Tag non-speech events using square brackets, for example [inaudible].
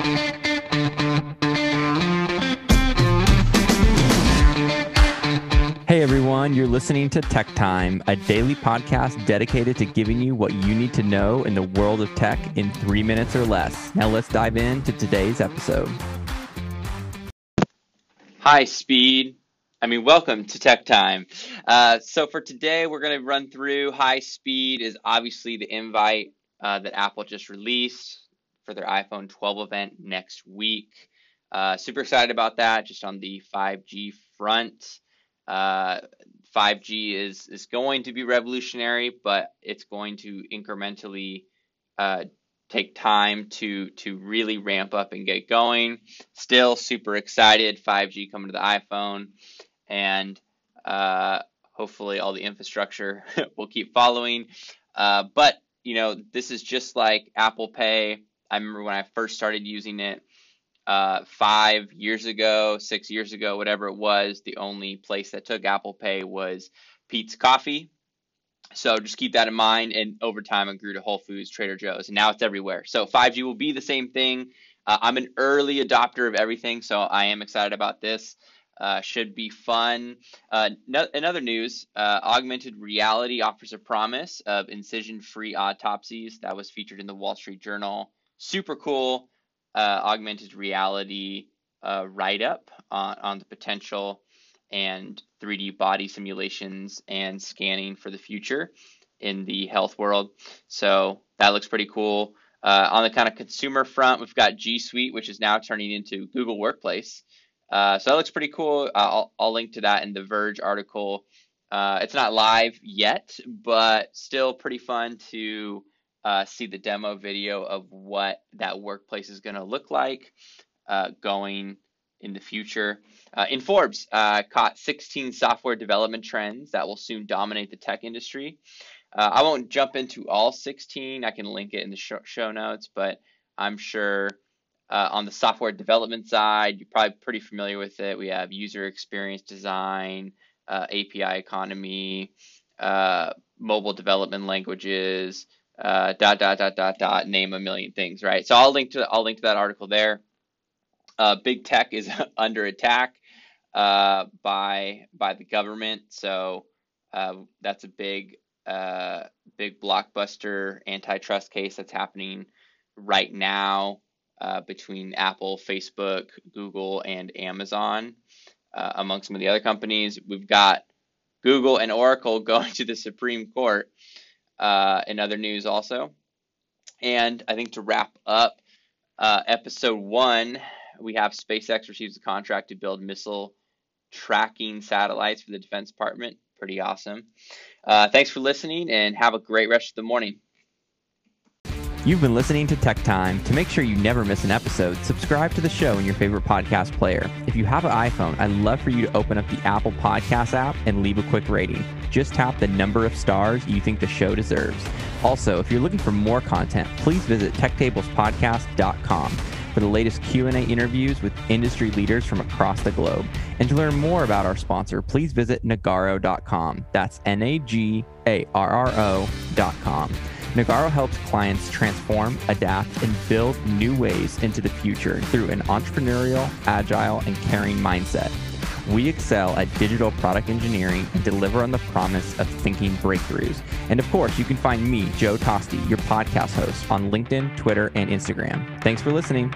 Hey everyone, you're listening to Tech Time, a daily podcast dedicated to giving you what you need to know in the world of tech in three minutes or less. Now let's dive into today's episode. Hi, Speed. I mean, welcome to Tech Time. Uh, so for today, we're going to run through High Speed is obviously the invite uh, that Apple just released for their iPhone 12 event next week. Uh, super excited about that. Just on the 5G front. Uh, 5G is is going to be revolutionary, but it's going to incrementally uh, take time to to really ramp up and get going. Still super excited. 5G coming to the iPhone, and uh, hopefully all the infrastructure [laughs] will keep following. Uh, but you know, this is just like Apple Pay. I remember when I first started using it uh, five years ago, six years ago, whatever it was, the only place that took Apple Pay was Peet's Coffee. So just keep that in mind. And over time, it grew to Whole Foods, Trader Joe's, and now it's everywhere. So 5G will be the same thing. Uh, I'm an early adopter of everything, so I am excited about this. Uh, should be fun. Uh, no, in other news, uh, augmented reality offers a promise of incision free autopsies. That was featured in the Wall Street Journal. Super cool uh, augmented reality uh, write up on, on the potential and 3D body simulations and scanning for the future in the health world. So that looks pretty cool. Uh, on the kind of consumer front, we've got G Suite, which is now turning into Google Workplace. Uh, so that looks pretty cool. Uh, I'll, I'll, link to that in the Verge article. Uh, it's not live yet, but still pretty fun to uh, see the demo video of what that workplace is going to look like uh, going in the future. Uh, in Forbes, uh, caught 16 software development trends that will soon dominate the tech industry. Uh, I won't jump into all 16. I can link it in the show, show notes, but I'm sure uh, on the software development side, you're probably pretty familiar with it. We have user experience design, API economy, mobile development languages, uh, dot dot dot dot dot name a million things, right? So I'll link to I'll link to that article there. Uh, big tech is [laughs] under attack uh, by by the government, so uh, that's a big uh, big blockbuster antitrust case that's happening right now uh, between Apple, Facebook, Google, and Amazon, among some of the other companies. We've got Google and Oracle [laughs] going to the Supreme Court uh, in other news also. And I think to wrap up uh, episode one, we have SpaceX receives a contract to build missile tracking satellites for the Defense Department. Pretty awesome. Uh, thanks for listening and have a great rest of the morning. You've been listening to Tech Time. To make sure you never miss an episode, subscribe to the show in your favorite podcast player. If you have an iPhone, I'd love for you to open up the Apple Podcast app and leave a quick rating. Just tap the number of stars you think the show deserves. Also, if you're looking for more content, please visit techtablespodcast.com for the latest Q&A interviews with industry leaders from across the globe. And to learn more about our sponsor, please visit nagarro.com. That's N A G A R R O.com. Nagarro helps clients transform, adapt, and build new ways into the future through an entrepreneurial, agile, and caring mindset. We excel at digital product engineering and deliver on the promise of thinking breakthroughs. And of course, you can find me, Joe Tosti, your podcast host, on LinkedIn, Twitter, and Instagram. Thanks for listening.